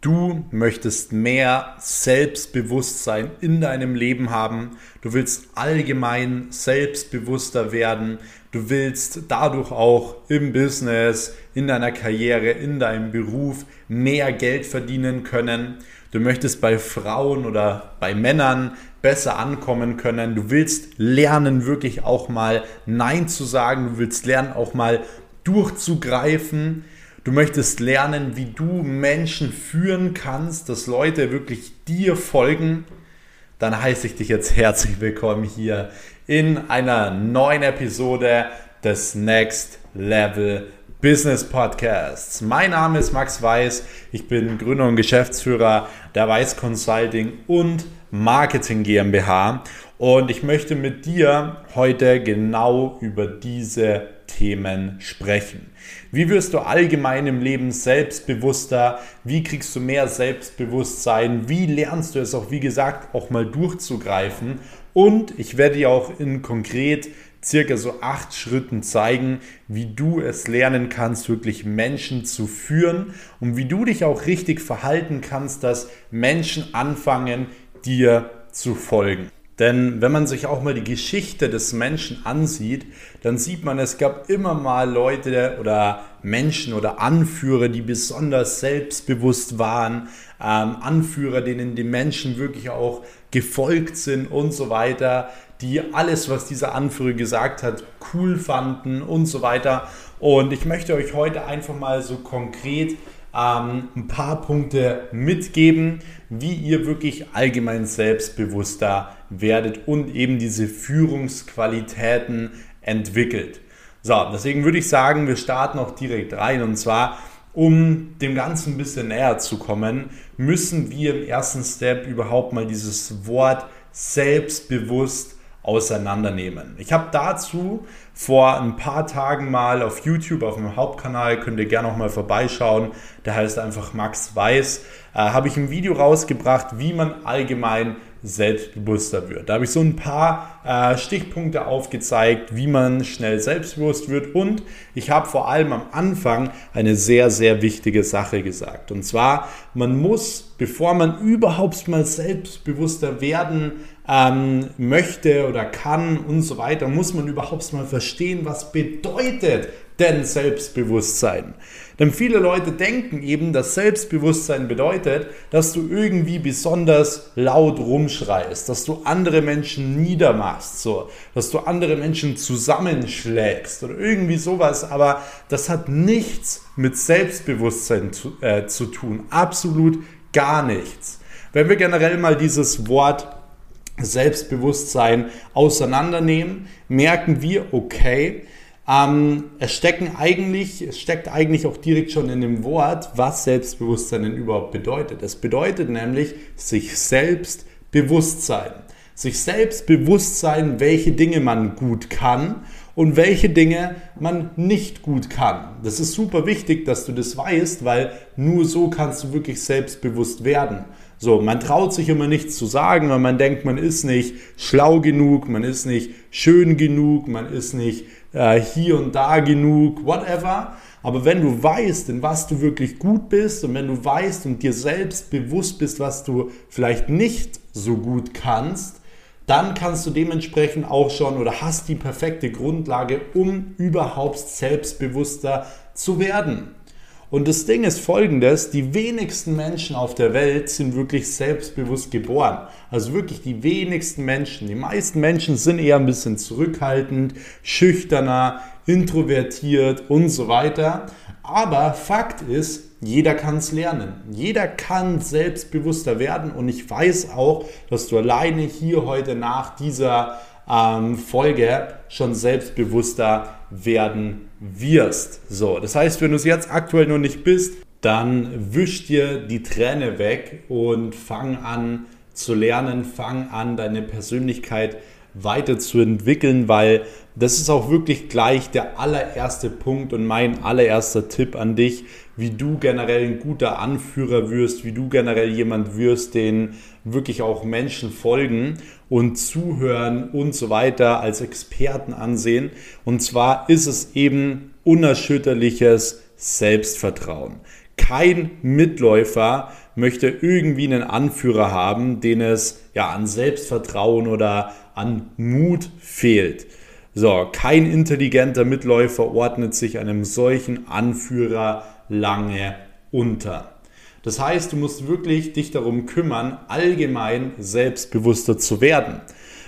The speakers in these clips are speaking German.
Du möchtest mehr Selbstbewusstsein in deinem Leben haben. Du willst allgemein selbstbewusster werden. Du willst dadurch auch im Business, in deiner Karriere, in deinem Beruf mehr Geld verdienen können. Du möchtest bei Frauen oder bei Männern besser ankommen können. Du willst lernen, wirklich auch mal Nein zu sagen. Du willst lernen, auch mal durchzugreifen. Du möchtest lernen, wie du Menschen führen kannst, dass Leute wirklich dir folgen. Dann heiße ich dich jetzt herzlich willkommen hier in einer neuen Episode des Next Level Business Podcasts. Mein Name ist Max Weiß. Ich bin Gründer und Geschäftsführer der Weiß Consulting und Marketing GmbH. Und ich möchte mit dir heute genau über diese Themen sprechen. Wie wirst du allgemein im Leben selbstbewusster? Wie kriegst du mehr Selbstbewusstsein? Wie lernst du es auch, wie gesagt, auch mal durchzugreifen? Und ich werde dir auch in konkret circa so acht Schritten zeigen, wie du es lernen kannst, wirklich Menschen zu führen und wie du dich auch richtig verhalten kannst, dass Menschen anfangen, dir zu folgen. Denn wenn man sich auch mal die Geschichte des Menschen ansieht, dann sieht man, es gab immer mal Leute oder Menschen oder Anführer, die besonders selbstbewusst waren, ähm, Anführer, denen die Menschen wirklich auch gefolgt sind und so weiter, die alles, was dieser Anführer gesagt hat, cool fanden und so weiter. Und ich möchte euch heute einfach mal so konkret ähm, ein paar Punkte mitgeben, wie ihr wirklich allgemein selbstbewusster werdet und eben diese Führungsqualitäten entwickelt. So, deswegen würde ich sagen, wir starten auch direkt rein und zwar um dem Ganzen ein bisschen näher zu kommen, müssen wir im ersten Step überhaupt mal dieses Wort selbstbewusst auseinandernehmen. Ich habe dazu vor ein paar Tagen mal auf YouTube, auf meinem Hauptkanal, könnt ihr gerne noch mal vorbeischauen, der heißt einfach Max Weiß, äh, habe ich ein Video rausgebracht, wie man allgemein selbstbewusster wird. Da habe ich so ein paar äh, Stichpunkte aufgezeigt, wie man schnell selbstbewusst wird und ich habe vor allem am Anfang eine sehr, sehr wichtige Sache gesagt. Und zwar, man muss, bevor man überhaupt mal selbstbewusster werden ähm, möchte oder kann und so weiter, muss man überhaupt mal verstehen, was bedeutet denn Selbstbewusstsein. Denn viele Leute denken eben, dass Selbstbewusstsein bedeutet, dass du irgendwie besonders laut rumschreist, dass du andere Menschen niedermachst, so, dass du andere Menschen zusammenschlägst oder irgendwie sowas. Aber das hat nichts mit Selbstbewusstsein zu, äh, zu tun. Absolut gar nichts. Wenn wir generell mal dieses Wort Selbstbewusstsein auseinandernehmen, merken wir, okay, ähm, es, stecken eigentlich, es steckt eigentlich auch direkt schon in dem Wort, was Selbstbewusstsein denn überhaupt bedeutet. Es bedeutet nämlich sich selbst bewusst sein. Sich selbst bewusst sein, welche Dinge man gut kann und welche Dinge man nicht gut kann. Das ist super wichtig, dass du das weißt, weil nur so kannst du wirklich selbstbewusst werden. So, man traut sich immer nichts zu sagen, weil man denkt, man ist nicht schlau genug, man ist nicht schön genug, man ist nicht äh, hier und da genug, whatever. Aber wenn du weißt, in was du wirklich gut bist und wenn du weißt und dir selbst bewusst bist, was du vielleicht nicht so gut kannst, dann kannst du dementsprechend auch schon oder hast die perfekte Grundlage, um überhaupt selbstbewusster zu werden. Und das Ding ist folgendes, die wenigsten Menschen auf der Welt sind wirklich selbstbewusst geboren. Also wirklich die wenigsten Menschen. Die meisten Menschen sind eher ein bisschen zurückhaltend, schüchterner, introvertiert und so weiter. Aber Fakt ist, jeder kann es lernen. Jeder kann selbstbewusster werden und ich weiß auch, dass du alleine hier heute nach dieser ähm, Folge schon selbstbewusster werden wirst. So, das heißt, wenn du es jetzt aktuell noch nicht bist, dann wisch dir die Träne weg und fang an zu lernen, fang an deine Persönlichkeit weiterzuentwickeln, weil das ist auch wirklich gleich der allererste Punkt und mein allererster Tipp an dich, wie du generell ein guter Anführer wirst, wie du generell jemand wirst, den wirklich auch Menschen folgen und zuhören und so weiter als Experten ansehen. Und zwar ist es eben unerschütterliches Selbstvertrauen. kein Mitläufer möchte irgendwie einen Anführer haben, den es ja an Selbstvertrauen oder an Mut fehlt. So, kein intelligenter Mitläufer ordnet sich einem solchen Anführer lange unter. Das heißt, du musst wirklich dich darum kümmern, allgemein selbstbewusster zu werden.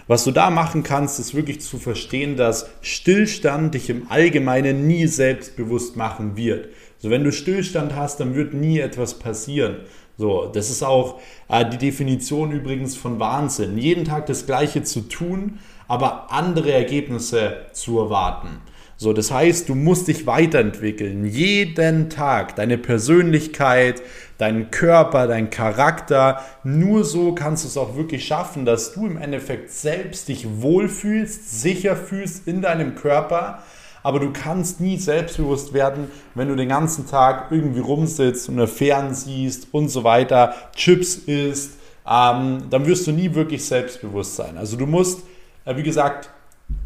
Was du da machen kannst, ist wirklich zu verstehen, dass Stillstand dich im Allgemeinen nie selbstbewusst machen wird. So, wenn du Stillstand hast, dann wird nie etwas passieren. So, das ist auch äh, die Definition übrigens von Wahnsinn. Jeden Tag das Gleiche zu tun, aber andere Ergebnisse zu erwarten. So, das heißt, du musst dich weiterentwickeln. Jeden Tag deine Persönlichkeit, deinen Körper, deinen Charakter. Nur so kannst du es auch wirklich schaffen, dass du im Endeffekt selbst dich wohlfühlst, sicher fühlst in deinem Körper. Aber du kannst nie selbstbewusst werden, wenn du den ganzen Tag irgendwie rumsitzt und Fern siehst und so weiter, Chips isst. Ähm, dann wirst du nie wirklich selbstbewusst sein. Also du musst, äh, wie gesagt,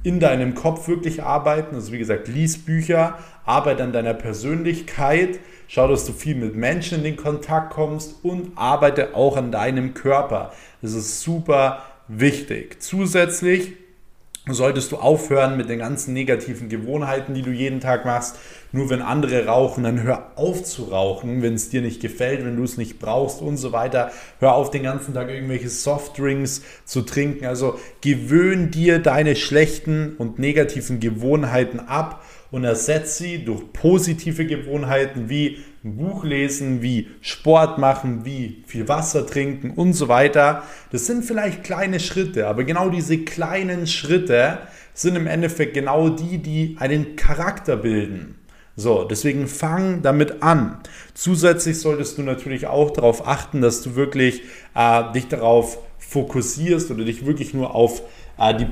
in deinem Kopf wirklich arbeiten. Also wie gesagt, lies Bücher, arbeite an deiner Persönlichkeit, schau, dass du viel mit Menschen in den Kontakt kommst und arbeite auch an deinem Körper. Das ist super wichtig. Zusätzlich solltest du aufhören mit den ganzen negativen Gewohnheiten, die du jeden Tag machst. Nur wenn andere rauchen, dann hör auf zu rauchen, wenn es dir nicht gefällt, wenn du es nicht brauchst und so weiter. Hör auf, den ganzen Tag irgendwelche Softdrinks zu trinken. Also gewöhn dir deine schlechten und negativen Gewohnheiten ab und ersetze sie durch positive Gewohnheiten wie ein Buch lesen, wie Sport machen, wie viel Wasser trinken und so weiter. Das sind vielleicht kleine Schritte, aber genau diese kleinen Schritte sind im Endeffekt genau die, die einen Charakter bilden. So, deswegen fang damit an. Zusätzlich solltest du natürlich auch darauf achten, dass du wirklich äh, dich darauf fokussierst oder dich wirklich nur auf äh, die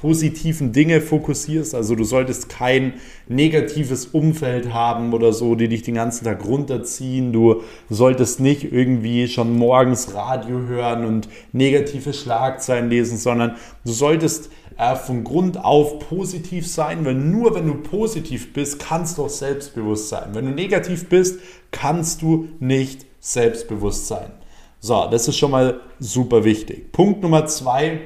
positiven Dinge fokussierst. Also du solltest kein negatives Umfeld haben oder so, die dich den ganzen Tag runterziehen. Du solltest nicht irgendwie schon morgens Radio hören und negative Schlagzeilen lesen, sondern du solltest äh, von Grund auf positiv sein, weil nur wenn du positiv bist, kannst du auch selbstbewusst sein. Wenn du negativ bist, kannst du nicht selbstbewusst sein. So, das ist schon mal super wichtig. Punkt Nummer zwei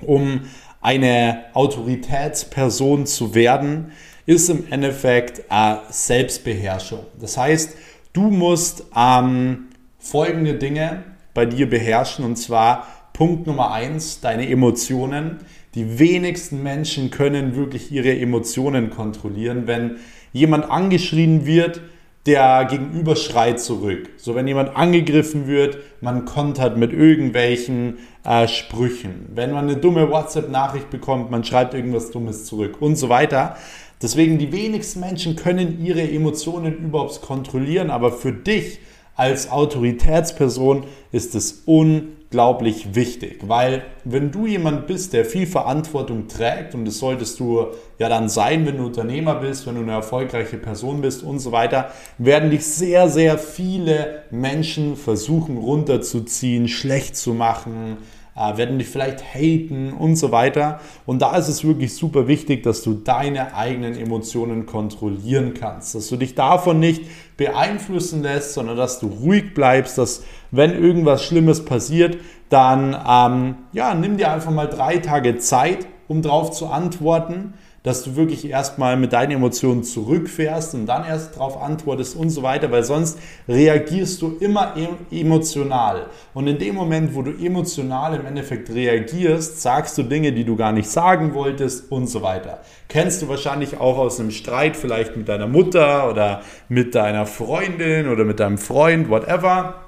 um eine Autoritätsperson zu werden, ist im Endeffekt äh, Selbstbeherrschung. Das heißt, du musst ähm, folgende Dinge bei dir beherrschen und zwar Punkt Nummer eins, deine Emotionen. Die wenigsten Menschen können wirklich ihre Emotionen kontrollieren. Wenn jemand angeschrien wird, der Gegenüber schreit zurück. So, wenn jemand angegriffen wird, man kontert mit irgendwelchen äh, Sprüchen. Wenn man eine dumme WhatsApp-Nachricht bekommt, man schreibt irgendwas Dummes zurück und so weiter. Deswegen, die wenigsten Menschen können ihre Emotionen überhaupt kontrollieren, aber für dich als Autoritätsperson ist es un unglaublich wichtig, weil wenn du jemand bist, der viel Verantwortung trägt und das solltest du ja dann sein, wenn du Unternehmer bist, wenn du eine erfolgreiche Person bist und so weiter, werden dich sehr, sehr viele Menschen versuchen runterzuziehen, schlecht zu machen, werden dich vielleicht haten und so weiter. Und da ist es wirklich super wichtig, dass du deine eigenen Emotionen kontrollieren kannst, dass du dich davon nicht beeinflussen lässt, sondern dass du ruhig bleibst, dass wenn irgendwas Schlimmes passiert, dann ähm, ja, nimm dir einfach mal drei Tage Zeit, um darauf zu antworten dass du wirklich erstmal mit deinen Emotionen zurückfährst und dann erst darauf antwortest und so weiter, weil sonst reagierst du immer emotional. Und in dem Moment, wo du emotional im Endeffekt reagierst, sagst du Dinge, die du gar nicht sagen wolltest und so weiter. Kennst du wahrscheinlich auch aus einem Streit vielleicht mit deiner Mutter oder mit deiner Freundin oder mit deinem Freund, whatever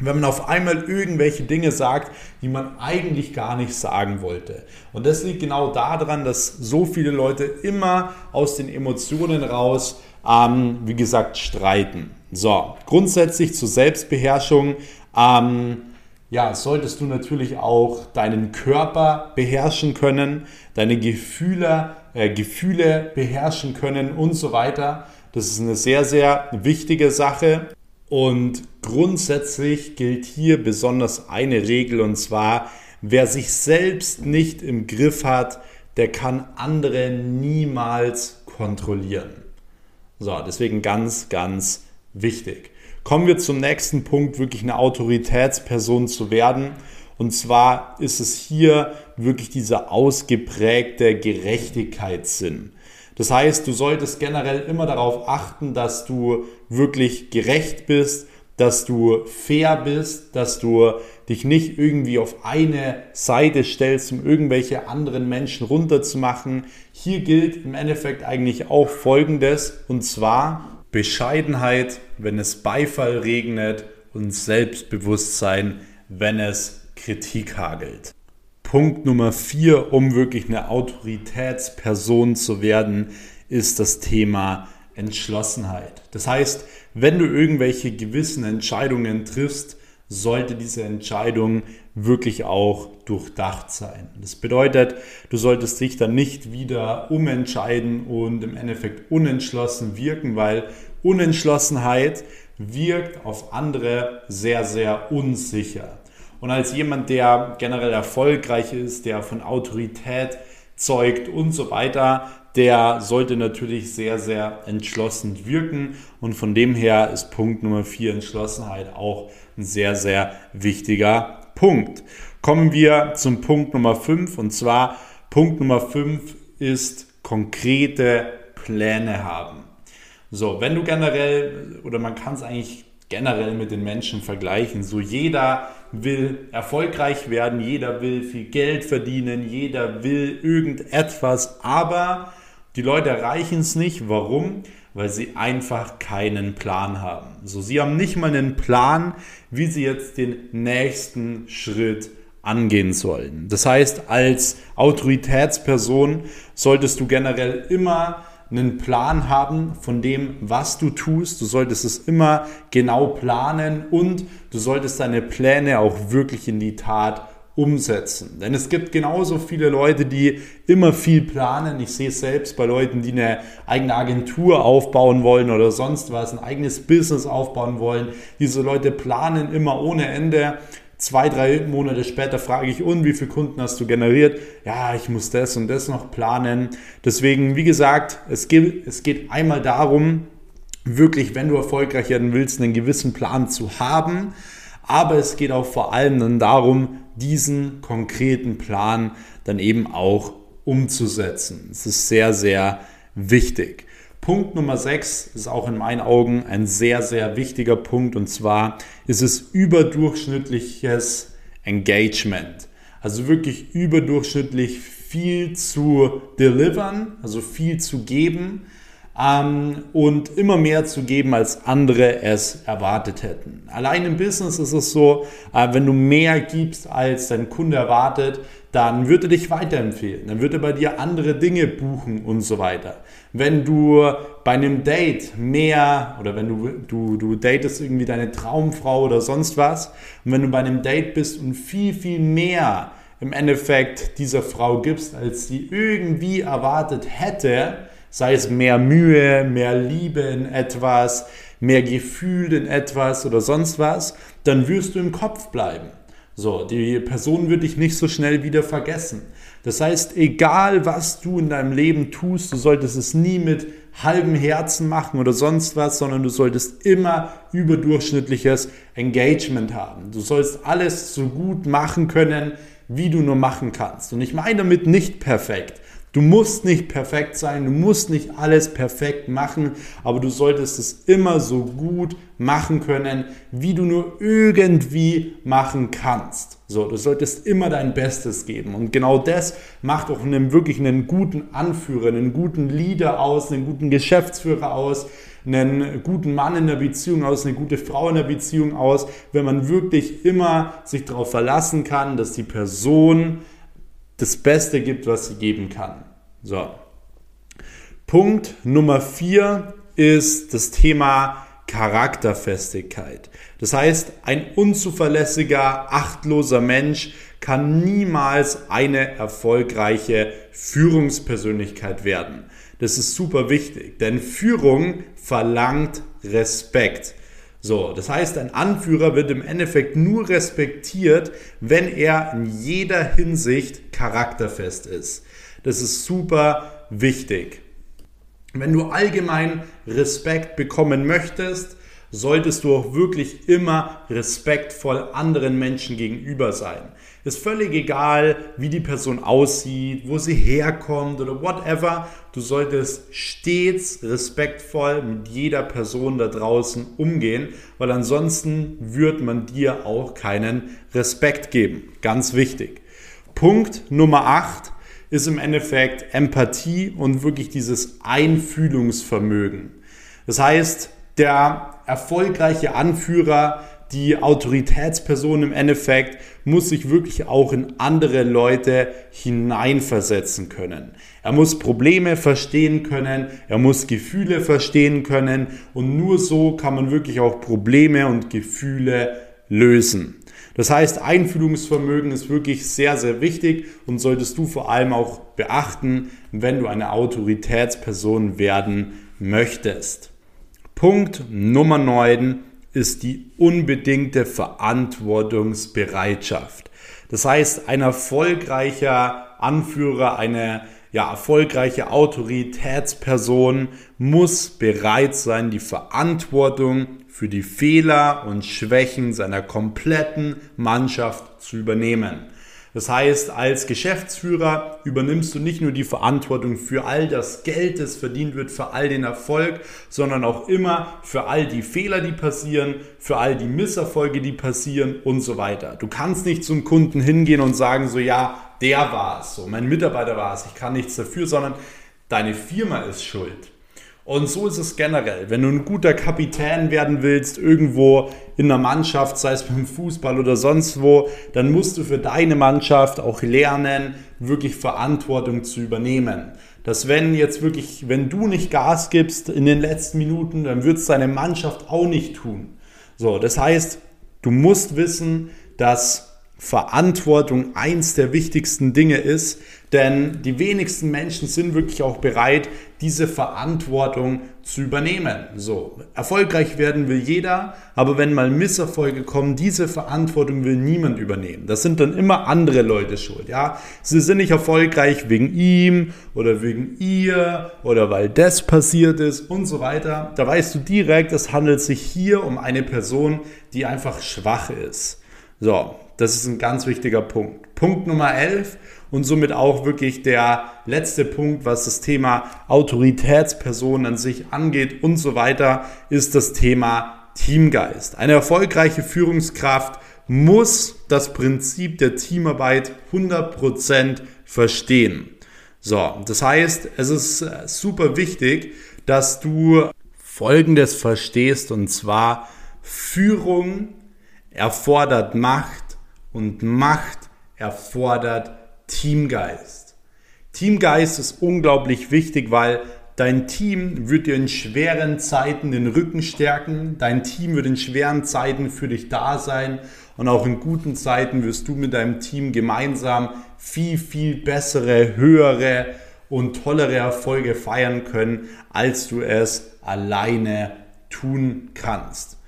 wenn man auf einmal irgendwelche Dinge sagt, die man eigentlich gar nicht sagen wollte. Und das liegt genau daran, dass so viele Leute immer aus den Emotionen raus, ähm, wie gesagt, streiten. So, grundsätzlich zur Selbstbeherrschung. Ähm, ja, solltest du natürlich auch deinen Körper beherrschen können, deine Gefühle, äh, Gefühle beherrschen können und so weiter. Das ist eine sehr, sehr wichtige Sache. Und grundsätzlich gilt hier besonders eine Regel und zwar, wer sich selbst nicht im Griff hat, der kann andere niemals kontrollieren. So, deswegen ganz, ganz wichtig. Kommen wir zum nächsten Punkt, wirklich eine Autoritätsperson zu werden. Und zwar ist es hier wirklich dieser ausgeprägte Gerechtigkeitssinn. Das heißt, du solltest generell immer darauf achten, dass du wirklich gerecht bist, dass du fair bist, dass du dich nicht irgendwie auf eine Seite stellst, um irgendwelche anderen Menschen runterzumachen. Hier gilt im Endeffekt eigentlich auch Folgendes, und zwar Bescheidenheit, wenn es Beifall regnet und Selbstbewusstsein, wenn es Kritik hagelt. Punkt Nummer vier, um wirklich eine Autoritätsperson zu werden, ist das Thema Entschlossenheit. Das heißt, wenn du irgendwelche gewissen Entscheidungen triffst, sollte diese Entscheidung wirklich auch durchdacht sein. Das bedeutet, du solltest dich dann nicht wieder umentscheiden und im Endeffekt unentschlossen wirken, weil Unentschlossenheit wirkt auf andere sehr, sehr unsicher. Und als jemand, der generell erfolgreich ist, der von Autorität zeugt und so weiter, der sollte natürlich sehr, sehr entschlossen wirken. Und von dem her ist Punkt Nummer 4 Entschlossenheit auch ein sehr, sehr wichtiger Punkt. Kommen wir zum Punkt Nummer 5 und zwar Punkt Nummer 5 ist konkrete Pläne haben. So, wenn du generell, oder man kann es eigentlich generell mit den Menschen vergleichen, so jeder will erfolgreich werden, jeder will viel Geld verdienen, jeder will irgendetwas, aber die Leute erreichen es nicht. Warum? Weil sie einfach keinen Plan haben. So, sie haben nicht mal einen Plan, wie sie jetzt den nächsten Schritt angehen sollen. Das heißt, als Autoritätsperson solltest du generell immer einen Plan haben von dem, was du tust. Du solltest es immer genau planen und du solltest deine Pläne auch wirklich in die Tat umsetzen. Denn es gibt genauso viele Leute, die immer viel planen. Ich sehe es selbst bei Leuten, die eine eigene Agentur aufbauen wollen oder sonst was, ein eigenes Business aufbauen wollen. Diese Leute planen immer ohne Ende zwei, drei Monate später frage ich, und wie viele Kunden hast du generiert? Ja, ich muss das und das noch planen. Deswegen, wie gesagt, es geht, es geht einmal darum, wirklich, wenn du erfolgreich werden willst, einen gewissen Plan zu haben. Aber es geht auch vor allem dann darum, diesen konkreten Plan dann eben auch umzusetzen. Es ist sehr, sehr wichtig. Punkt Nummer 6 ist auch in meinen Augen ein sehr, sehr wichtiger Punkt und zwar ist es überdurchschnittliches Engagement. Also wirklich überdurchschnittlich viel zu delivern, also viel zu geben ähm, und immer mehr zu geben, als andere es erwartet hätten. Allein im Business ist es so, äh, wenn du mehr gibst, als dein Kunde erwartet, dann wird er dich weiterempfehlen. Dann wird er bei dir andere Dinge buchen und so weiter. Wenn du bei einem Date mehr oder wenn du, du, du datest irgendwie deine Traumfrau oder sonst was und wenn du bei einem Date bist und viel, viel mehr im Endeffekt dieser Frau gibst, als sie irgendwie erwartet hätte, sei es mehr Mühe, mehr Liebe in etwas, mehr Gefühl in etwas oder sonst was, dann wirst du im Kopf bleiben. So, die Person wird dich nicht so schnell wieder vergessen. Das heißt, egal was du in deinem Leben tust, du solltest es nie mit halbem Herzen machen oder sonst was, sondern du solltest immer überdurchschnittliches Engagement haben. Du sollst alles so gut machen können, wie du nur machen kannst. Und ich meine damit nicht perfekt. Du musst nicht perfekt sein, du musst nicht alles perfekt machen, aber du solltest es immer so gut machen können, wie du nur irgendwie machen kannst. So, du solltest immer dein Bestes geben. Und genau das macht auch einen wirklich einen guten Anführer, einen guten Leader aus, einen guten Geschäftsführer aus, einen guten Mann in der Beziehung aus, eine gute Frau in der Beziehung aus, wenn man wirklich immer sich darauf verlassen kann, dass die Person das Beste gibt, was sie geben kann. So. Punkt Nummer vier ist das Thema Charakterfestigkeit. Das heißt, ein unzuverlässiger, achtloser Mensch kann niemals eine erfolgreiche Führungspersönlichkeit werden. Das ist super wichtig, denn Führung verlangt Respekt. So, das heißt, ein Anführer wird im Endeffekt nur respektiert, wenn er in jeder Hinsicht charakterfest ist. Das ist super wichtig. Wenn du allgemein Respekt bekommen möchtest, solltest du auch wirklich immer respektvoll anderen Menschen gegenüber sein. Ist völlig egal, wie die Person aussieht, wo sie herkommt oder whatever. Du solltest stets respektvoll mit jeder Person da draußen umgehen, weil ansonsten wird man dir auch keinen Respekt geben. Ganz wichtig. Punkt Nummer 8 ist im Endeffekt Empathie und wirklich dieses Einfühlungsvermögen. Das heißt, der erfolgreiche Anführer die Autoritätsperson im Endeffekt muss sich wirklich auch in andere Leute hineinversetzen können. Er muss Probleme verstehen können, er muss Gefühle verstehen können und nur so kann man wirklich auch Probleme und Gefühle lösen. Das heißt, Einfühlungsvermögen ist wirklich sehr, sehr wichtig und solltest du vor allem auch beachten, wenn du eine Autoritätsperson werden möchtest. Punkt Nummer 9 ist die unbedingte Verantwortungsbereitschaft. Das heißt, ein erfolgreicher Anführer, eine ja, erfolgreiche Autoritätsperson muss bereit sein, die Verantwortung für die Fehler und Schwächen seiner kompletten Mannschaft zu übernehmen. Das heißt, als Geschäftsführer übernimmst du nicht nur die Verantwortung für all das Geld, das verdient wird, für all den Erfolg, sondern auch immer für all die Fehler, die passieren, für all die Misserfolge, die passieren und so weiter. Du kannst nicht zum Kunden hingehen und sagen so, ja, der war es, so, mein Mitarbeiter war es, ich kann nichts dafür, sondern deine Firma ist schuld. Und so ist es generell. Wenn du ein guter Kapitän werden willst, irgendwo in einer Mannschaft, sei es beim Fußball oder sonst wo, dann musst du für deine Mannschaft auch lernen, wirklich Verantwortung zu übernehmen. Dass wenn jetzt wirklich, wenn du nicht Gas gibst in den letzten Minuten, dann wird es deine Mannschaft auch nicht tun. So, das heißt, du musst wissen, dass Verantwortung eins der wichtigsten Dinge ist, denn die wenigsten Menschen sind wirklich auch bereit, diese Verantwortung zu übernehmen. So, erfolgreich werden will jeder, aber wenn mal Misserfolge kommen, diese Verantwortung will niemand übernehmen. Das sind dann immer andere Leute schuld, ja? Sie sind nicht erfolgreich wegen ihm oder wegen ihr oder weil das passiert ist und so weiter. Da weißt du direkt, es handelt sich hier um eine Person, die einfach schwach ist. So, das ist ein ganz wichtiger Punkt. Punkt Nummer 11 und somit auch wirklich der letzte Punkt, was das Thema Autoritätspersonen an sich angeht und so weiter, ist das Thema Teamgeist. Eine erfolgreiche Führungskraft muss das Prinzip der Teamarbeit 100% verstehen. So, das heißt, es ist super wichtig, dass du Folgendes verstehst und zwar Führung erfordert Macht und Macht erfordert Teamgeist. Teamgeist ist unglaublich wichtig, weil dein Team wird dir in schweren Zeiten den Rücken stärken, dein Team wird in schweren Zeiten für dich da sein und auch in guten Zeiten wirst du mit deinem Team gemeinsam viel, viel bessere, höhere und tollere Erfolge feiern können, als du es alleine tun kannst.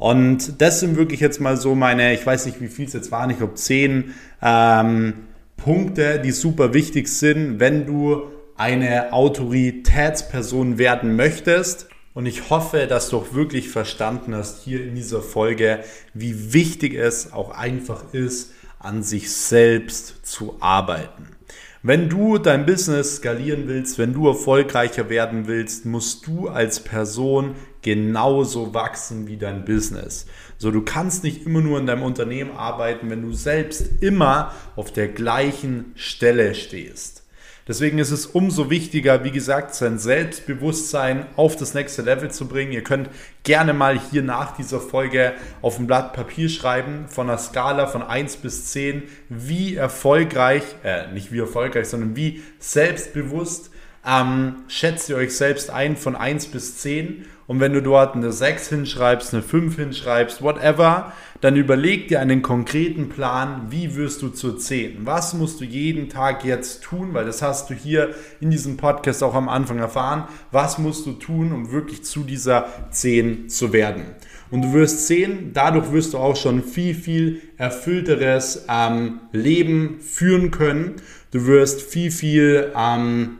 Und das sind wirklich jetzt mal so meine, ich weiß nicht, wie viel es jetzt waren, ich glaube zehn ähm, Punkte, die super wichtig sind, wenn du eine Autoritätsperson werden möchtest. Und ich hoffe, dass du auch wirklich verstanden hast hier in dieser Folge, wie wichtig es auch einfach ist, an sich selbst zu arbeiten. Wenn du dein Business skalieren willst, wenn du erfolgreicher werden willst, musst du als Person genauso wachsen wie dein Business. So, du kannst nicht immer nur in deinem Unternehmen arbeiten, wenn du selbst immer auf der gleichen Stelle stehst. Deswegen ist es umso wichtiger, wie gesagt, sein Selbstbewusstsein auf das nächste Level zu bringen. Ihr könnt gerne mal hier nach dieser Folge auf ein Blatt Papier schreiben, von einer Skala von 1 bis 10, wie erfolgreich, äh, nicht wie erfolgreich, sondern wie selbstbewusst ähm, schätzt ihr euch selbst ein von 1 bis 10 und wenn du dort eine 6 hinschreibst, eine 5 hinschreibst, whatever, dann überleg dir einen konkreten Plan, wie wirst du zur 10? Was musst du jeden Tag jetzt tun, weil das hast du hier in diesem Podcast auch am Anfang erfahren. Was musst du tun, um wirklich zu dieser 10 zu werden? Und du wirst sehen, dadurch wirst du auch schon viel, viel erfüllteres ähm, Leben führen können. Du wirst viel, viel ähm,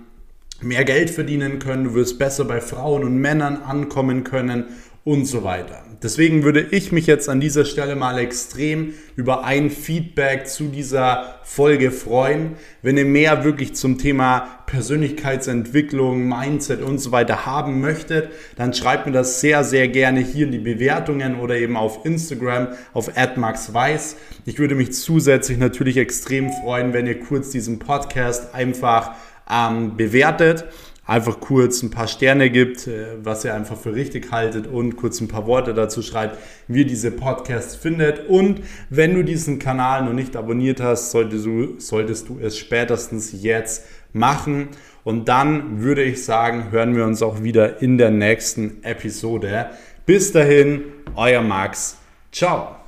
mehr Geld verdienen können, du wirst besser bei Frauen und Männern ankommen können und so weiter. Deswegen würde ich mich jetzt an dieser Stelle mal extrem über ein Feedback zu dieser Folge freuen. Wenn ihr mehr wirklich zum Thema Persönlichkeitsentwicklung, Mindset und so weiter haben möchtet, dann schreibt mir das sehr, sehr gerne hier in die Bewertungen oder eben auf Instagram auf @maxweiss. Ich würde mich zusätzlich natürlich extrem freuen, wenn ihr kurz diesen Podcast einfach ähm, bewertet einfach kurz ein paar Sterne gibt, äh, was ihr einfach für richtig haltet und kurz ein paar Worte dazu schreibt, wie ihr diese Podcasts findet. Und wenn du diesen Kanal noch nicht abonniert hast, solltest du, solltest du es spätestens jetzt machen. Und dann würde ich sagen, hören wir uns auch wieder in der nächsten Episode. Bis dahin, euer Max. Ciao.